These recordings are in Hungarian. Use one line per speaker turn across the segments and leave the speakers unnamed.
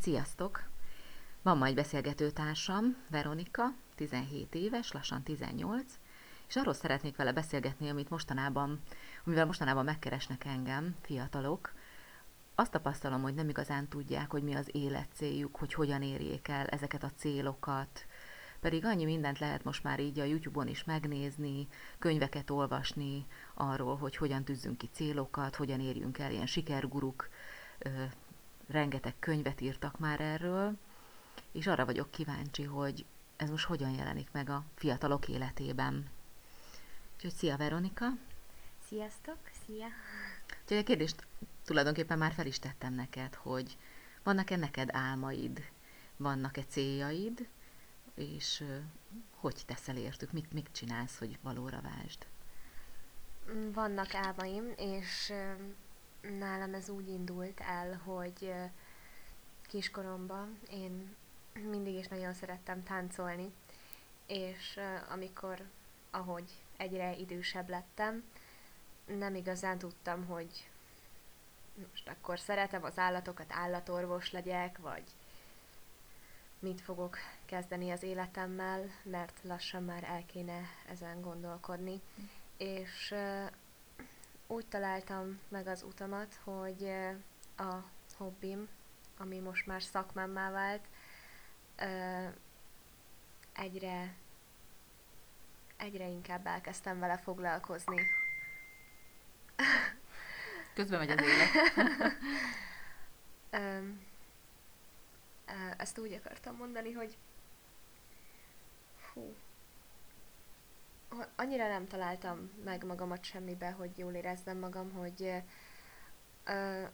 Hát sziasztok! Van majd beszélgető társam, Veronika, 17 éves, lassan 18, és arról szeretnék vele beszélgetni, amit mostanában, amivel mostanában megkeresnek engem, fiatalok. Azt tapasztalom, hogy nem igazán tudják, hogy mi az élet céljuk, hogy hogyan érjék el ezeket a célokat, pedig annyi mindent lehet most már így a YouTube-on is megnézni, könyveket olvasni arról, hogy hogyan tűzzünk ki célokat, hogyan érjünk el ilyen sikerguruk, rengeteg könyvet írtak már erről, és arra vagyok kíváncsi, hogy ez most hogyan jelenik meg a fiatalok életében. Úgyhogy szia Veronika!
Sziasztok! Szia!
Úgyhogy a kérdést tulajdonképpen már fel is tettem neked, hogy vannak-e neked álmaid, vannak-e céljaid, és hogy teszel értük, mit, mit csinálsz, hogy valóra vásd?
Vannak álmaim, és nálam ez úgy indult el, hogy kiskoromban én mindig is nagyon szerettem táncolni, és amikor, ahogy egyre idősebb lettem, nem igazán tudtam, hogy most akkor szeretem az állatokat, állatorvos legyek, vagy mit fogok kezdeni az életemmel, mert lassan már el kéne ezen gondolkodni. Mm. És úgy találtam meg az utamat, hogy a hobbim, ami most már szakmámmá vált, egyre egyre inkább elkezdtem vele foglalkozni.
Közben megy az élet.
ezt úgy akartam mondani, hogy hú, annyira nem találtam meg magamat semmibe, hogy jól érezzem magam, hogy uh,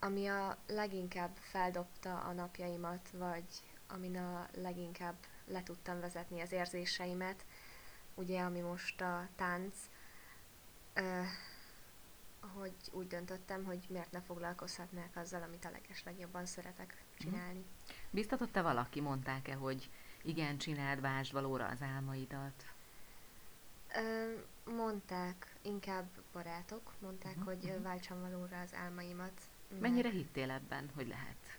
ami a leginkább feldobta a napjaimat, vagy amin a leginkább le tudtam vezetni az érzéseimet, ugye, ami most a tánc, uh, hogy úgy döntöttem, hogy miért ne foglalkozhatnák azzal, amit a leges legjobban szeretek csinálni.
Biztatott-e valaki, mondták-e, hogy igen, csináld, vásd valóra az álmaidat?
Mondták, inkább barátok, mondták, uh-huh. hogy uh-huh. váltsam valóra az álmaimat.
Mert... Mennyire hittél ebben, hogy lehet?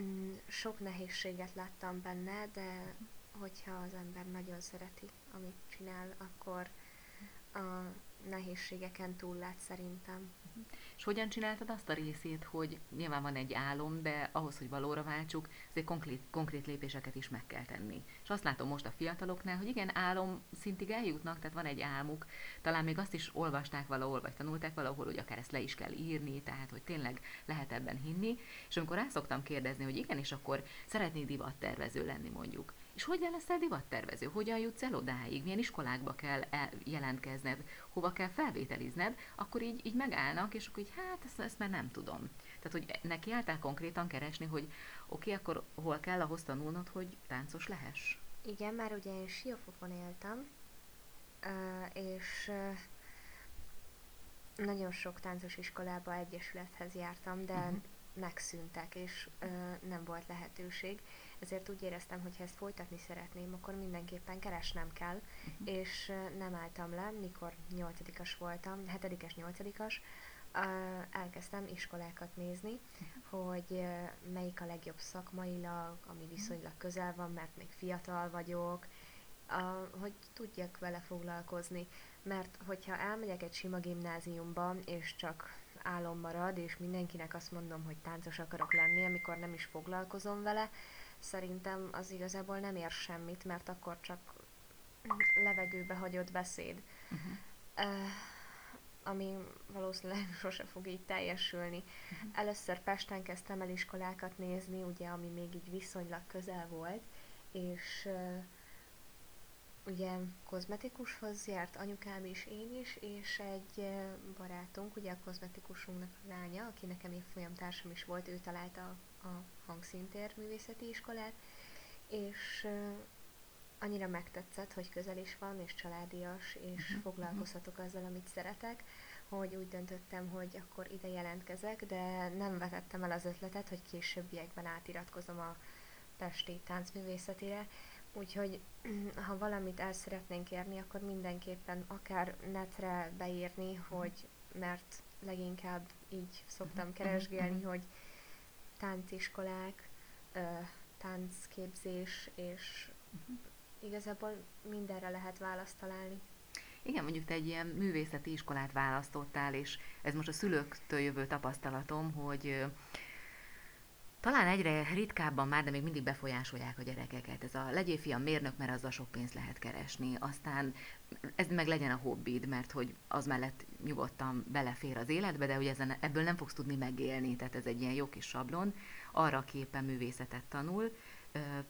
Mm, sok nehézséget láttam benne, de hogyha az ember nagyon szereti, amit csinál, akkor a nehézségeken túl lát szerintem.
És hogyan csináltad azt a részét, hogy nyilván van egy álom, de ahhoz, hogy valóra váltsuk, azért konkrét, konkrét lépéseket is meg kell tenni. És azt látom most a fiataloknál, hogy igen, álom szintig eljutnak, tehát van egy álmuk, talán még azt is olvasták valahol, vagy tanulták valahol, hogy akár ezt le is kell írni, tehát hogy tényleg lehet ebben hinni. És amikor rá szoktam kérdezni, hogy igen, és akkor szeretnéd divattervező lenni mondjuk, és hogyan leszel divattervező? Hogyan jutsz el odáig? Milyen iskolákba kell jelentkezned? Hova kell felvételizned? Akkor így, így megállnak, és akkor így, hát ezt, ezt már nem tudom. Tehát, hogy neki álltál konkrétan keresni, hogy oké, okay, akkor hol kell ahhoz tanulnod, hogy táncos lehess?
Igen, már ugye én Siófokon éltem, és nagyon sok táncos iskolába, egyesülethez jártam, de uh-huh. megszűntek, és nem volt lehetőség ezért úgy éreztem, hogy ha ezt folytatni szeretném, akkor mindenképpen keresnem kell, uh-huh. és nem álltam le, mikor nyolcadikas voltam, hetedikes, nyolcadikas, elkezdtem iskolákat nézni, uh-huh. hogy melyik a legjobb szakmailag, ami viszonylag közel van, mert még fiatal vagyok, hogy tudjak vele foglalkozni. Mert hogyha elmegyek egy sima gimnáziumba, és csak álom marad, és mindenkinek azt mondom, hogy táncos akarok lenni, amikor nem is foglalkozom vele, szerintem az igazából nem ér semmit, mert akkor csak levegőbe hagyott beszéd. Uh-huh. Uh, ami valószínűleg sose fog így teljesülni. Uh-huh. Először Pesten kezdtem el iskolákat nézni, ugye, ami még így viszonylag közel volt, és uh, ugye kozmetikushoz járt anyukám is, én is, és egy barátunk, ugye a kozmetikusunknak a lánya, aki nekem évfolyamtársam is volt, ő találta a hangszintér művészeti iskolát, és annyira megtetszett, hogy közel is van, és családias, és uh-huh. foglalkozhatok azzal, amit szeretek, hogy úgy döntöttem, hogy akkor ide jelentkezek, de nem vetettem el az ötletet, hogy későbbiekben átiratkozom a Pesti táncművészetére, úgyhogy ha valamit el szeretnénk érni, akkor mindenképpen akár netre beírni, hogy mert leginkább így szoktam keresgélni, hogy tánciskolák, táncképzés, és igazából mindenre lehet választ találni.
Igen, mondjuk te egy ilyen művészeti iskolát választottál, és ez most a szülőktől jövő tapasztalatom, hogy talán egyre ritkábban már, de még mindig befolyásolják a gyerekeket. Ez a legyél fiam mérnök, mert azzal sok pénzt lehet keresni. Aztán ez meg legyen a hobbid, mert hogy az mellett nyugodtan belefér az életbe, de hogy ezen, ebből nem fogsz tudni megélni, tehát ez egy ilyen jó kis sablon. Arra képen művészetet tanul,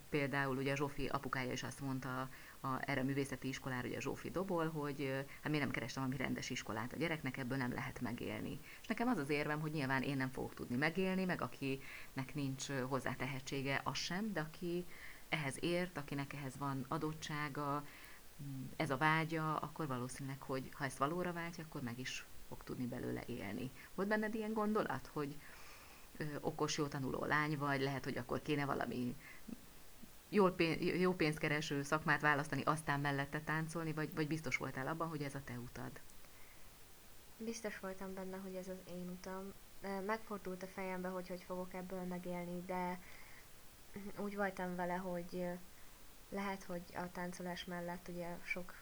Például ugye Zsófi apukája is azt mondta a, erre a művészeti iskolára, ugye Zsófi Dobol, hogy hát miért nem kerestem valami rendes iskolát a gyereknek, ebből nem lehet megélni. És nekem az az érvem, hogy nyilván én nem fogok tudni megélni, meg akinek nincs hozzá tehetsége, az sem, de aki ehhez ért, akinek ehhez van adottsága, mm, ez a vágya, akkor valószínűleg, hogy ha ezt valóra váltja, akkor meg is fog tudni belőle élni. Volt benned ilyen gondolat, hogy okos, jó tanuló lány vagy, lehet, hogy akkor kéne valami jól pénz, jó pénzkereső szakmát választani, aztán mellette táncolni, vagy, vagy biztos voltál abban, hogy ez a te utad?
Biztos voltam benne, hogy ez az én utam. Megfordult a fejembe, hogy hogy fogok ebből megélni, de úgy voltam vele, hogy lehet, hogy a táncolás mellett ugye sok,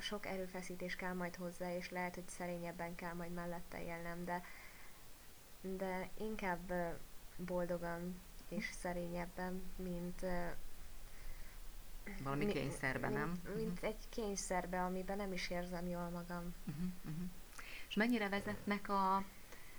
sok erőfeszítés kell majd hozzá, és lehet, hogy szerényebben kell majd mellette élnem, de, de inkább boldogan és szerényebben, mint
valami mi, kényszerben,
mint,
nem?
Mint, mint uh-huh. egy kényszerbe, amiben nem is érzem jól magam.
Uh-huh, uh-huh. És mennyire vezetnek a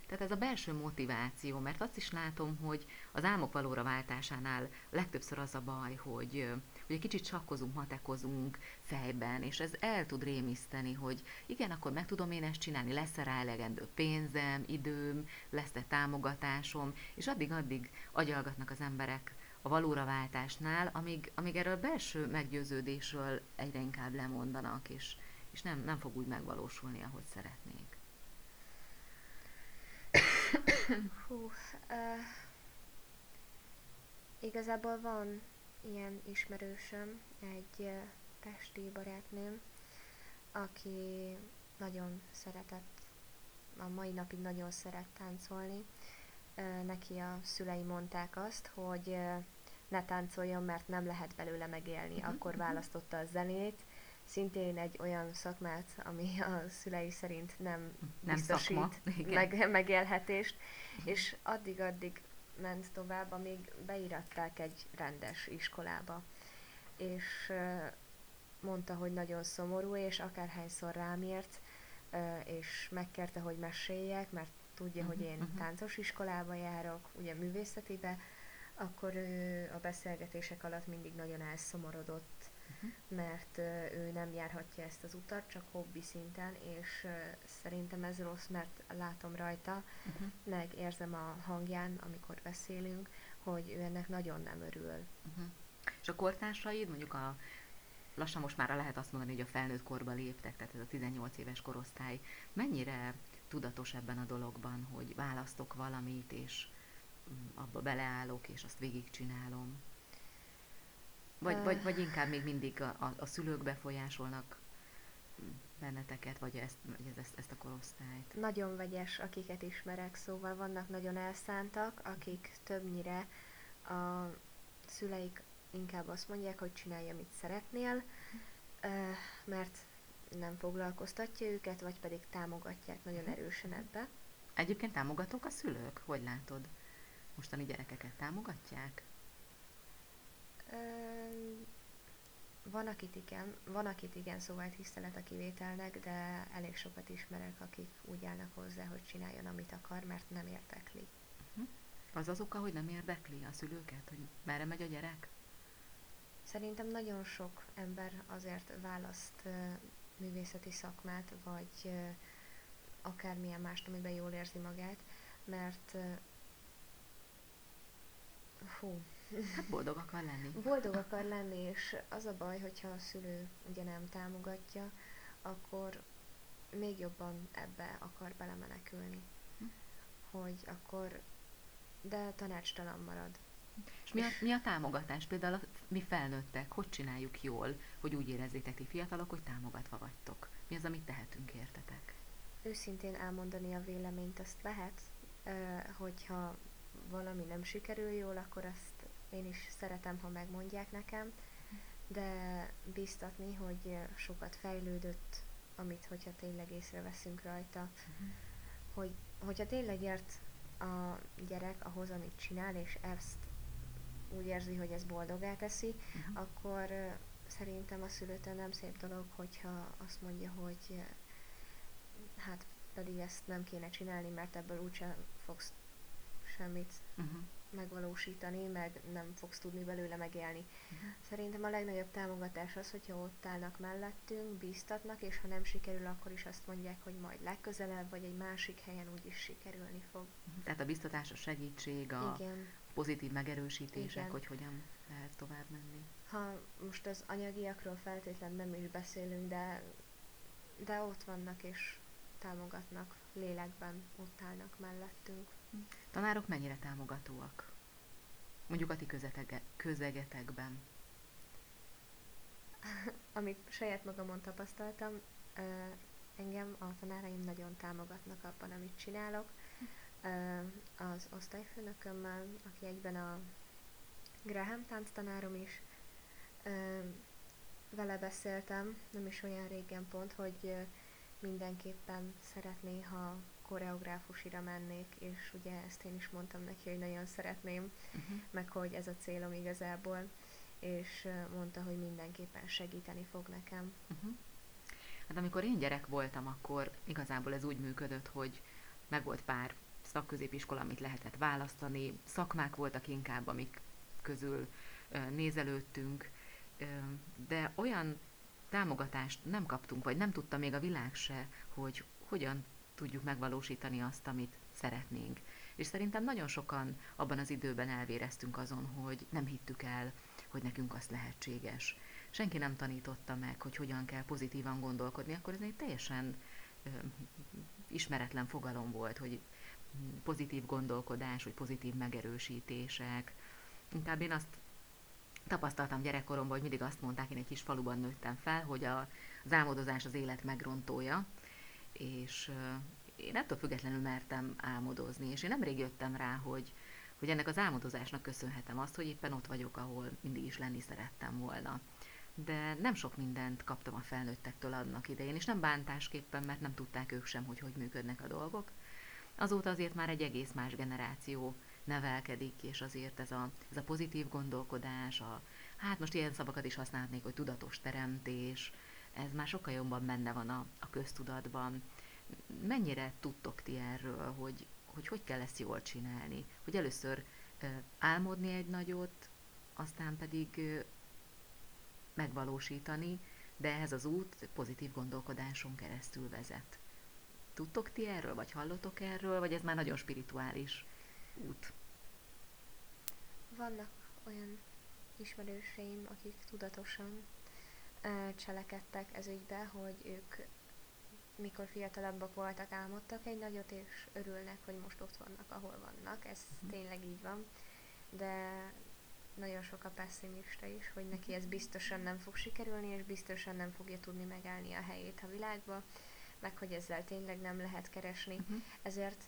tehát ez a belső motiváció, mert azt is látom, hogy az álmok valóra váltásánál legtöbbször az a baj, hogy, hogy egy kicsit sakkozunk, matekozunk fejben, és ez el tud rémiszteni, hogy igen, akkor meg tudom én ezt csinálni, lesz-e rá elegendő pénzem, időm, lesz-e támogatásom, és addig-addig agyalgatnak az emberek a valóra váltásnál, amíg, amíg erről belső meggyőződésről egyre inkább lemondanak, és, és nem, nem fog úgy megvalósulni, ahogy szeretnék.
Hú, uh, igazából van ilyen ismerősöm, egy pesti barátnőm, aki nagyon szeretett, a mai napig nagyon szeret táncolni. Neki a szülei mondták azt, hogy ne táncoljon, mert nem lehet belőle megélni. Uh-huh. Akkor választotta a zenét, szintén egy olyan szakmát, ami a szülei szerint nem, nem biztosít szakma. Meg, megélhetést, és addig-addig ment tovább, amíg beiratták egy rendes iskolába. És mondta, hogy nagyon szomorú, és akárhányszor rám írt, és megkérte, hogy meséljek, mert tudja, uh-huh, hogy én uh-huh. táncos iskolába járok, ugye művészetibe, akkor ő a beszélgetések alatt mindig nagyon elszomorodott, uh-huh. mert ő nem járhatja ezt az utat, csak hobbi szinten, és szerintem ez rossz, mert látom rajta, uh-huh. meg érzem a hangján, amikor beszélünk, hogy ő ennek nagyon nem örül.
Uh-huh. És a kortársaid, mondjuk a lassan most már lehet azt mondani, hogy a felnőtt korba léptek, tehát ez a 18 éves korosztály, mennyire tudatos ebben a dologban, hogy választok valamit, és mm, abba beleállok, és azt végigcsinálom? Vagy, vagy, vagy inkább még mindig a, a, a szülők befolyásolnak benneteket, vagy ezt, vagy ez, ezt, ezt a korosztályt?
Nagyon vegyes, akiket ismerek, szóval vannak nagyon elszántak, akik többnyire a szüleik inkább azt mondják, hogy csinálja, amit szeretnél, mert nem foglalkoztatja őket, vagy pedig támogatják nagyon mhm. erősen ebbe.
Egyébként támogatók a szülők? Hogy látod? Mostani gyerekeket támogatják?
Van, akit igen, van, akit igen, szóval tisztelet a kivételnek, de elég sokat ismerek, akik úgy állnak hozzá, hogy csináljon, amit akar, mert nem érdekli.
Uh-huh. Az az oka, hogy nem érdekli a szülőket, hogy merre megy a gyerek?
Szerintem nagyon sok ember azért választ művészeti szakmát, vagy akármilyen mást, amiben jól érzi magát, mert
fú, Hát boldog akar lenni.
Boldog akar lenni, és az a baj, hogyha a szülő ugye nem támogatja, akkor még jobban ebbe akar belemenekülni. Hm. Hogy akkor, de tanácstalan marad.
És mi a, mi a támogatás? Például a, mi felnőttek, hogy csináljuk jól, hogy úgy érezzétek ti fiatalok, hogy támogatva vagytok? Mi az, amit tehetünk értetek?
őszintén elmondani a véleményt azt lehet, hogyha valami nem sikerül jól, akkor azt én is szeretem, ha megmondják nekem, de biztatni, hogy sokat fejlődött, amit hogyha tényleg észreveszünk rajta, uh-huh. hogy hogyha tényleg ért a gyerek ahhoz, amit csinál, és ezt úgy érzi, hogy ez boldogá teszi, uh-huh. akkor szerintem a szülőtől nem szép dolog, hogyha azt mondja, hogy hát pedig ezt nem kéne csinálni, mert ebből úgysem fogsz semmit uh-huh. Megvalósítani, meg nem fogsz tudni belőle megélni. Uh-huh. Szerintem a legnagyobb támogatás az, hogyha ott állnak mellettünk, bíztatnak, és ha nem sikerül, akkor is azt mondják, hogy majd legközelebb, vagy egy másik helyen úgyis sikerülni fog.
Uh-huh. Tehát a biztatás, a segítség, a Igen. pozitív megerősítések, Igen. hogy hogyan lehet tovább menni.
Ha most az anyagiakról feltétlenül nem is beszélünk, de, de ott vannak, és támogatnak lélekben, ott állnak mellettünk.
Tanárok mennyire támogatóak? Mondjuk a ti közetege, közegetekben.
Amit saját magamon tapasztaltam, engem a tanáraim nagyon támogatnak abban, amit csinálok. Az osztályfőnökömmel, aki egyben a Graham tánctanárom is, vele beszéltem, nem is olyan régen pont, hogy mindenképpen szeretné, ha koreográfusira mennék, és ugye ezt én is mondtam neki, hogy nagyon szeretném, uh-huh. meg hogy ez a célom igazából, és mondta, hogy mindenképpen segíteni fog nekem. Uh-huh.
Hát amikor én gyerek voltam, akkor igazából ez úgy működött, hogy meg volt pár szakközépiskola, amit lehetett választani, szakmák voltak inkább, amik közül nézelődtünk, de olyan támogatást nem kaptunk, vagy nem tudta még a világ se, hogy hogyan tudjuk megvalósítani azt, amit szeretnénk. És szerintem nagyon sokan abban az időben elvéreztünk azon, hogy nem hittük el, hogy nekünk azt lehetséges. Senki nem tanította meg, hogy hogyan kell pozitívan gondolkodni, akkor ez egy teljesen ö, ismeretlen fogalom volt, hogy pozitív gondolkodás, vagy pozitív megerősítések. Inkább én azt tapasztaltam gyerekkoromban, hogy mindig azt mondták, én egy kis faluban nőttem fel, hogy a, az álmodozás az élet megrontója, és én ettől függetlenül mertem álmodozni, és én nemrég jöttem rá, hogy, hogy ennek az álmodozásnak köszönhetem azt, hogy éppen ott vagyok, ahol mindig is lenni szerettem volna. De nem sok mindent kaptam a felnőttektől annak idején, és nem bántásképpen, mert nem tudták ők sem, hogy hogy működnek a dolgok. Azóta azért már egy egész más generáció nevelkedik, és azért ez a, ez a pozitív gondolkodás, a, hát most ilyen szavakat is használhatnék, hogy tudatos teremtés, ez már sokkal jobban benne van a, a köztudatban. Mennyire tudtok ti erről, hogy, hogy hogy kell ezt jól csinálni? Hogy először álmodni egy nagyot, aztán pedig megvalósítani, de ehhez az út pozitív gondolkodáson keresztül vezet. Tudtok ti erről, vagy hallotok erről, vagy ez már nagyon spirituális út?
Vannak olyan ismerőseim, akik tudatosan cselekedtek ez ügybe, hogy ők mikor fiatalabbak voltak, álmodtak egy nagyot, és örülnek, hogy most ott vannak, ahol vannak. Ez uh-huh. tényleg így van. De nagyon sok a pessimista is, hogy neki ez biztosan nem fog sikerülni, és biztosan nem fogja tudni megállni a helyét a világba, meg hogy ezzel tényleg nem lehet keresni. Uh-huh. Ezért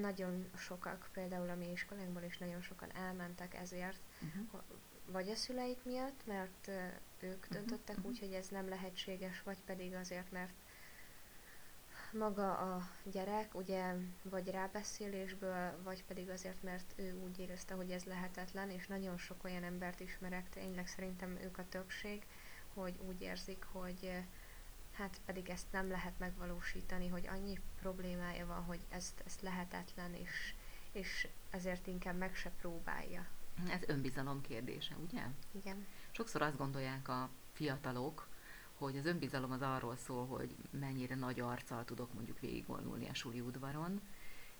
nagyon sokak, például a mi iskolánkból is nagyon sokan elmentek ezért, uh-huh vagy a szüleik miatt, mert ők mhm, döntöttek uh-huh. úgy, hogy ez nem lehetséges, vagy pedig azért, mert maga a gyerek, ugye, vagy rábeszélésből, vagy pedig azért, mert ő úgy érezte, hogy ez lehetetlen, és nagyon sok olyan embert ismerek, tényleg szerintem ők a többség, hogy úgy érzik, hogy hát pedig ezt nem lehet megvalósítani, hogy annyi problémája van, hogy ezt, ezt lehetetlen, és, és ezért inkább meg se próbálja.
Ez önbizalom kérdése, ugye?
Igen.
Sokszor azt gondolják a fiatalok, hogy az önbizalom az arról szól, hogy mennyire nagy arccal tudok mondjuk végigvonulni a suli udvaron,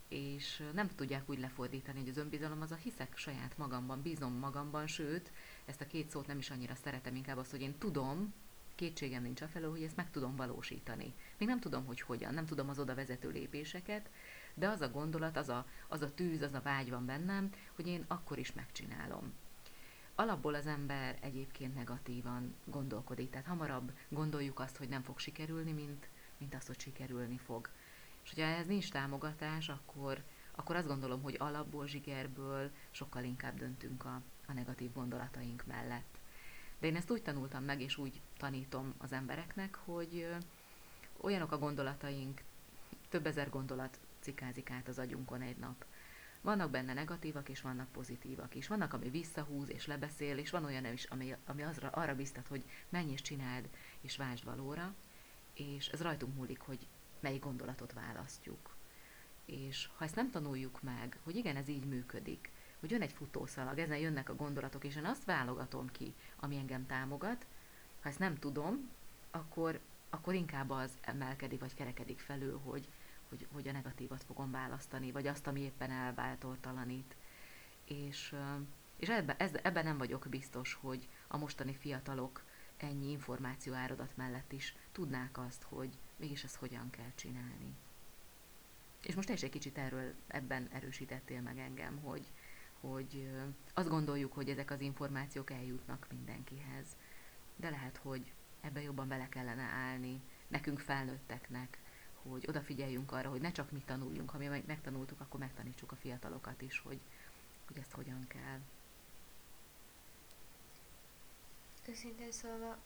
és nem tudják úgy lefordítani, hogy az önbizalom az a hiszek saját magamban, bízom magamban, sőt, ezt a két szót nem is annyira szeretem, inkább azt, hogy én tudom, kétségem nincs afelől, hogy ezt meg tudom valósítani. Még nem tudom, hogy hogyan, nem tudom az oda vezető lépéseket, de az a gondolat, az a, az a tűz, az a vágy van bennem, hogy én akkor is megcsinálom. Alapból az ember egyébként negatívan gondolkodik, tehát hamarabb gondoljuk azt, hogy nem fog sikerülni, mint, mint azt, hogy sikerülni fog. És hogyha ehhez nincs támogatás, akkor, akkor azt gondolom, hogy alapból, zsigerből sokkal inkább döntünk a, a negatív gondolataink mellett. De én ezt úgy tanultam meg, és úgy tanítom az embereknek, hogy olyanok a gondolataink, több ezer gondolat cikázik át az agyunkon egy nap. Vannak benne negatívak, és vannak pozitívak is. Vannak, ami visszahúz és lebeszél, és van olyan is, ami, ami azra, arra biztat, hogy menj és csináld, és vásd valóra, és ez rajtunk múlik, hogy melyik gondolatot választjuk. És ha ezt nem tanuljuk meg, hogy igen, ez így működik, hogy jön egy futószalag, ezen jönnek a gondolatok, és én azt válogatom ki, ami engem támogat, ha ezt nem tudom, akkor, akkor inkább az emelkedik, vagy kerekedik felül, hogy, hogy, hogy a negatívat fogom választani, vagy azt, ami éppen elbáltortalanít. És, és ebben, ebben nem vagyok biztos, hogy a mostani fiatalok ennyi információ áradat mellett is tudnák azt, hogy mégis ezt hogyan kell csinálni. És most is egy kicsit erről ebben erősítettél meg engem, hogy, hogy azt gondoljuk, hogy ezek az információk eljutnak mindenkihez. De lehet, hogy ebbe jobban bele kellene állni, nekünk felnőtteknek, hogy odafigyeljünk arra, hogy ne csak mi tanuljunk, ha mi megtanultuk, akkor megtanítsuk a fiatalokat is, hogy, hogy ezt hogyan kell.
Őszintén szólva,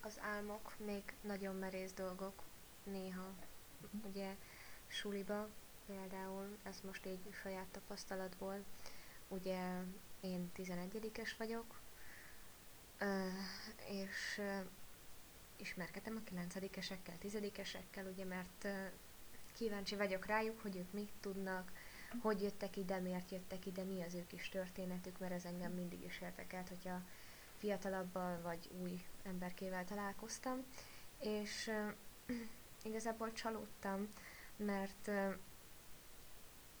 az álmok még nagyon merész dolgok néha. Uh-huh. Ugye suliba például, ez most így saját tapasztalatból, ugye én 11-es vagyok, és ismerkedtem a 9-esekkel, 10-esekkel, ugye, mert kíváncsi vagyok rájuk, hogy ők mit tudnak, hogy jöttek ide, miért jöttek ide, mi az ő kis történetük, mert ez engem mindig is érdekelt, hogyha fiatalabbal vagy új emberkével találkoztam, és igazából csalódtam, mert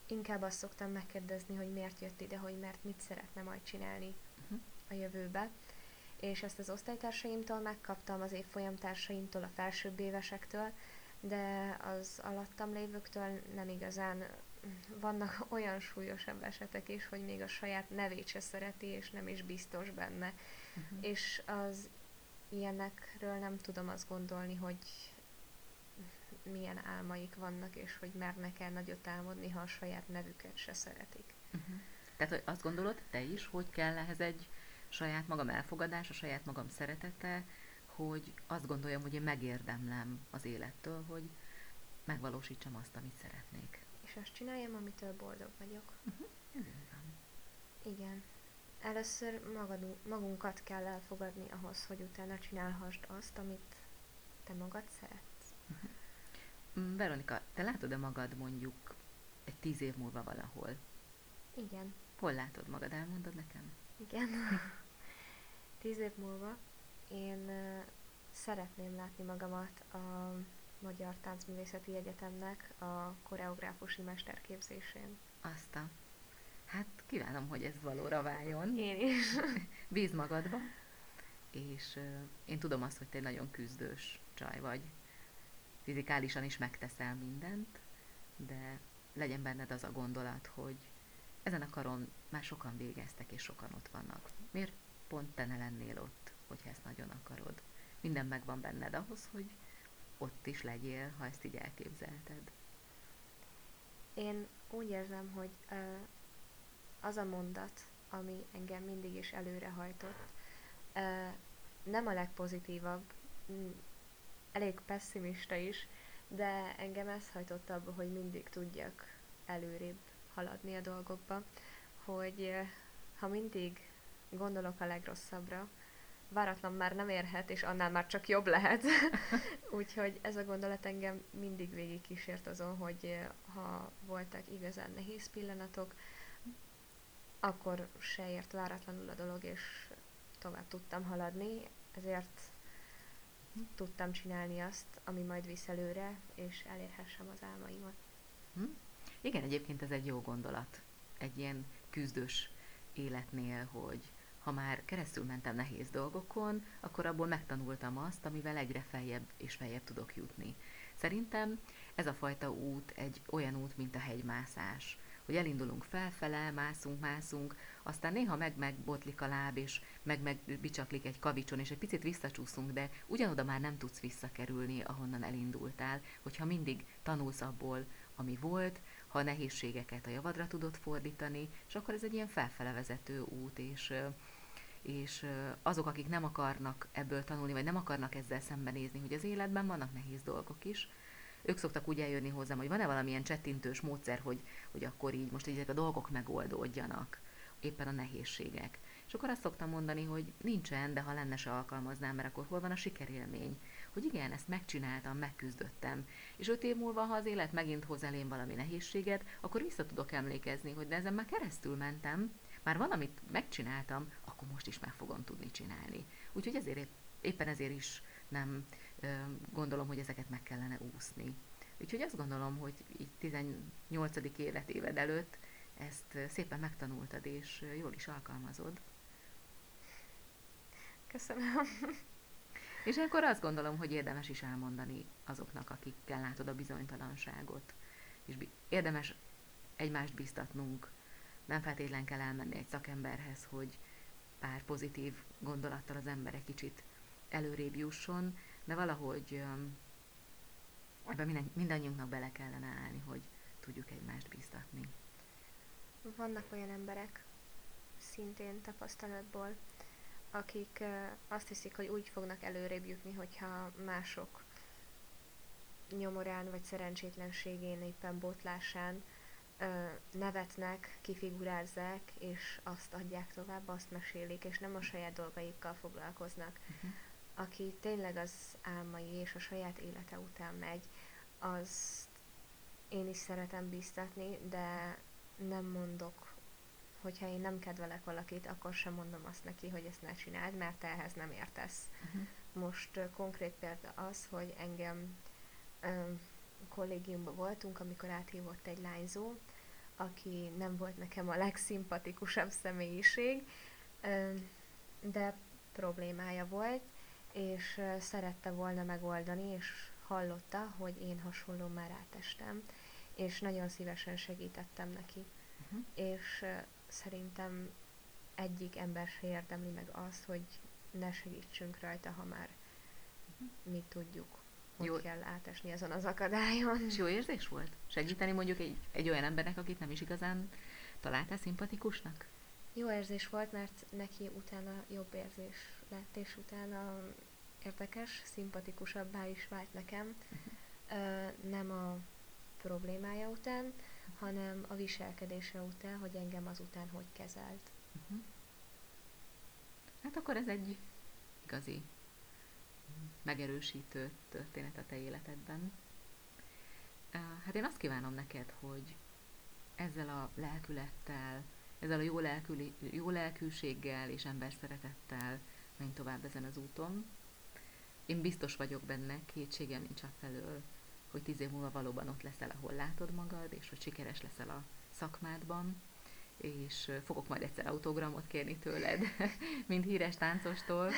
inkább azt szoktam megkérdezni, hogy miért jött ide, hogy mert mit szeretne majd csinálni uh-huh. a jövőbe. És ezt az osztálytársaimtól megkaptam, az évfolyamtársaimtól, a felsőbb évesektől, de az alattam lévőktől nem igazán vannak olyan súlyosabb esetek is, hogy még a saját nevét se szereti, és nem is biztos benne. Uh-huh. És az ilyenekről nem tudom azt gondolni, hogy milyen álmaik vannak, és hogy mernek el nagyot álmodni, ha a saját nevüket se szeretik.
Uh-huh. Tehát hogy azt gondolod te is, hogy kell ehhez egy saját magam elfogadás, a saját magam szeretete, hogy azt gondoljam, hogy én megérdemlem az élettől, hogy megvalósítsam azt, amit szeretnék.
És azt csináljam, amitől boldog vagyok. Uh-huh. Igen. Először magad, magunkat kell elfogadni ahhoz, hogy utána csinálhassd azt, amit te magad szeretsz. Uh-huh.
Veronika, te látod-e magad mondjuk egy tíz év múlva valahol?
Igen.
Hol látod magad? Elmondod nekem?
Igen. tíz év múlva én uh, szeretném látni magamat a Magyar Táncművészeti Egyetemnek a koreográfusi mesterképzésén.
Azt a... Hát kívánom, hogy ez valóra váljon.
Én is.
Bíz magadba. És uh, én tudom azt, hogy te egy nagyon küzdős csaj vagy fizikálisan is megteszel mindent, de legyen benned az a gondolat, hogy ezen a karon már sokan végeztek, és sokan ott vannak. Miért pont te ne lennél ott, hogyha ezt nagyon akarod? Minden megvan benned ahhoz, hogy ott is legyél, ha ezt így elképzelted.
Én úgy érzem, hogy az a mondat, ami engem mindig is előrehajtott, nem a legpozitívabb, elég pessimista is, de engem ez hajtott abba, hogy mindig tudjak előrébb haladni a dolgokba, hogy ha mindig gondolok a legrosszabbra, váratlan már nem érhet, és annál már csak jobb lehet. Úgyhogy ez a gondolat engem mindig végig kísért azon, hogy ha voltak igazán nehéz pillanatok, akkor se ért váratlanul a dolog, és tovább tudtam haladni, ezért tudtam csinálni azt, ami majd visz előre, és elérhessem az álmaimat.
Hm? Igen, egyébként ez egy jó gondolat. Egy ilyen küzdős életnél, hogy ha már keresztül mentem nehéz dolgokon, akkor abból megtanultam azt, amivel egyre feljebb és feljebb tudok jutni. Szerintem ez a fajta út egy olyan út, mint a hegymászás, hogy elindulunk felfele, mászunk, mászunk, aztán néha meg-megbotlik a láb, és meg-megbicsaklik egy kavicson, és egy picit visszacsúszunk, de ugyanoda már nem tudsz visszakerülni, ahonnan elindultál, hogyha mindig tanulsz abból, ami volt, ha a nehézségeket a javadra tudod fordítani, és akkor ez egy ilyen felfele vezető út, és és azok, akik nem akarnak ebből tanulni, vagy nem akarnak ezzel szembenézni, hogy az életben vannak nehéz dolgok is, ők szoktak úgy eljönni hozzám, hogy van-e valamilyen csettintős módszer, hogy, hogy akkor így most így ezek a dolgok megoldódjanak, éppen a nehézségek. És akkor azt szoktam mondani, hogy nincsen, de ha lenne, se alkalmaznám, mert akkor hol van a sikerélmény? Hogy igen, ezt megcsináltam, megküzdöttem. És öt év múlva, ha az élet megint hoz elém valami nehézséget, akkor vissza tudok emlékezni, hogy de ezen már keresztül mentem, már valamit megcsináltam, akkor most is meg fogom tudni csinálni. Úgyhogy ezért éppen ezért is nem gondolom, hogy ezeket meg kellene úszni. Úgyhogy azt gondolom, hogy így 18. életéved előtt ezt szépen megtanultad, és jól is alkalmazod.
Köszönöm.
És akkor azt gondolom, hogy érdemes is elmondani azoknak, akikkel látod a bizonytalanságot. És érdemes egymást biztatnunk. Nem feltétlen kell elmenni egy szakemberhez, hogy pár pozitív gondolattal az ember egy kicsit előrébb jusson, de valahogy ebben mindannyiunknak bele kellene állni, hogy tudjuk egymást bíztatni.
Vannak olyan emberek, szintén tapasztalatból, akik azt hiszik, hogy úgy fognak előrébb jutni, hogyha mások nyomorán vagy szerencsétlenségén, éppen botlásán nevetnek, kifigurázzák, és azt adják tovább, azt mesélik, és nem a saját dolgaikkal foglalkoznak. Uh-huh. Aki tényleg az álmai és a saját élete után megy, az én is szeretem bíztatni, de nem mondok, hogyha én nem kedvelek valakit, akkor sem mondom azt neki, hogy ezt ne csináld, mert te ehhez nem értesz. Uh-huh. Most uh, konkrét példa az, hogy engem uh, kollégiumban voltunk, amikor áthívott egy lányzó, aki nem volt nekem a legszimpatikusabb személyiség, de problémája volt, és szerette volna megoldani, és hallotta, hogy én hasonló már átestem, és nagyon szívesen segítettem neki. Uh-huh. És szerintem egyik ember se érdemli meg azt, hogy ne segítsünk rajta, ha már uh-huh. mi tudjuk hogy jó. kell átesni azon az akadályon.
És jó érzés volt? Segíteni mondjuk egy, egy olyan embernek, akit nem is igazán találtál szimpatikusnak?
Jó érzés volt, mert neki utána jobb érzés lett, és utána érdekes, szimpatikusabbá is vált nekem. Uh-huh. nem a problémája után, hanem a viselkedése után, hogy engem azután hogy kezelt. Uh-huh.
Hát akkor ez egy igazi megerősítő történet a te életedben. Hát én azt kívánom neked, hogy ezzel a lelkülettel, ezzel a jó, lelküli, jó lelkűséggel és emberszeretettel menj tovább ezen az úton. Én biztos vagyok benne, kétségem nincs felől, hogy tíz év múlva valóban ott leszel, ahol látod magad, és hogy sikeres leszel a szakmádban, és fogok majd egyszer autogramot kérni tőled, mint híres táncostól,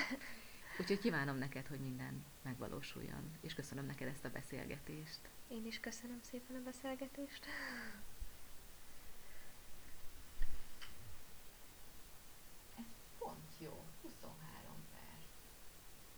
Úgyhogy kívánom neked, hogy minden megvalósuljon, és köszönöm neked ezt a beszélgetést.
Én is köszönöm szépen a beszélgetést.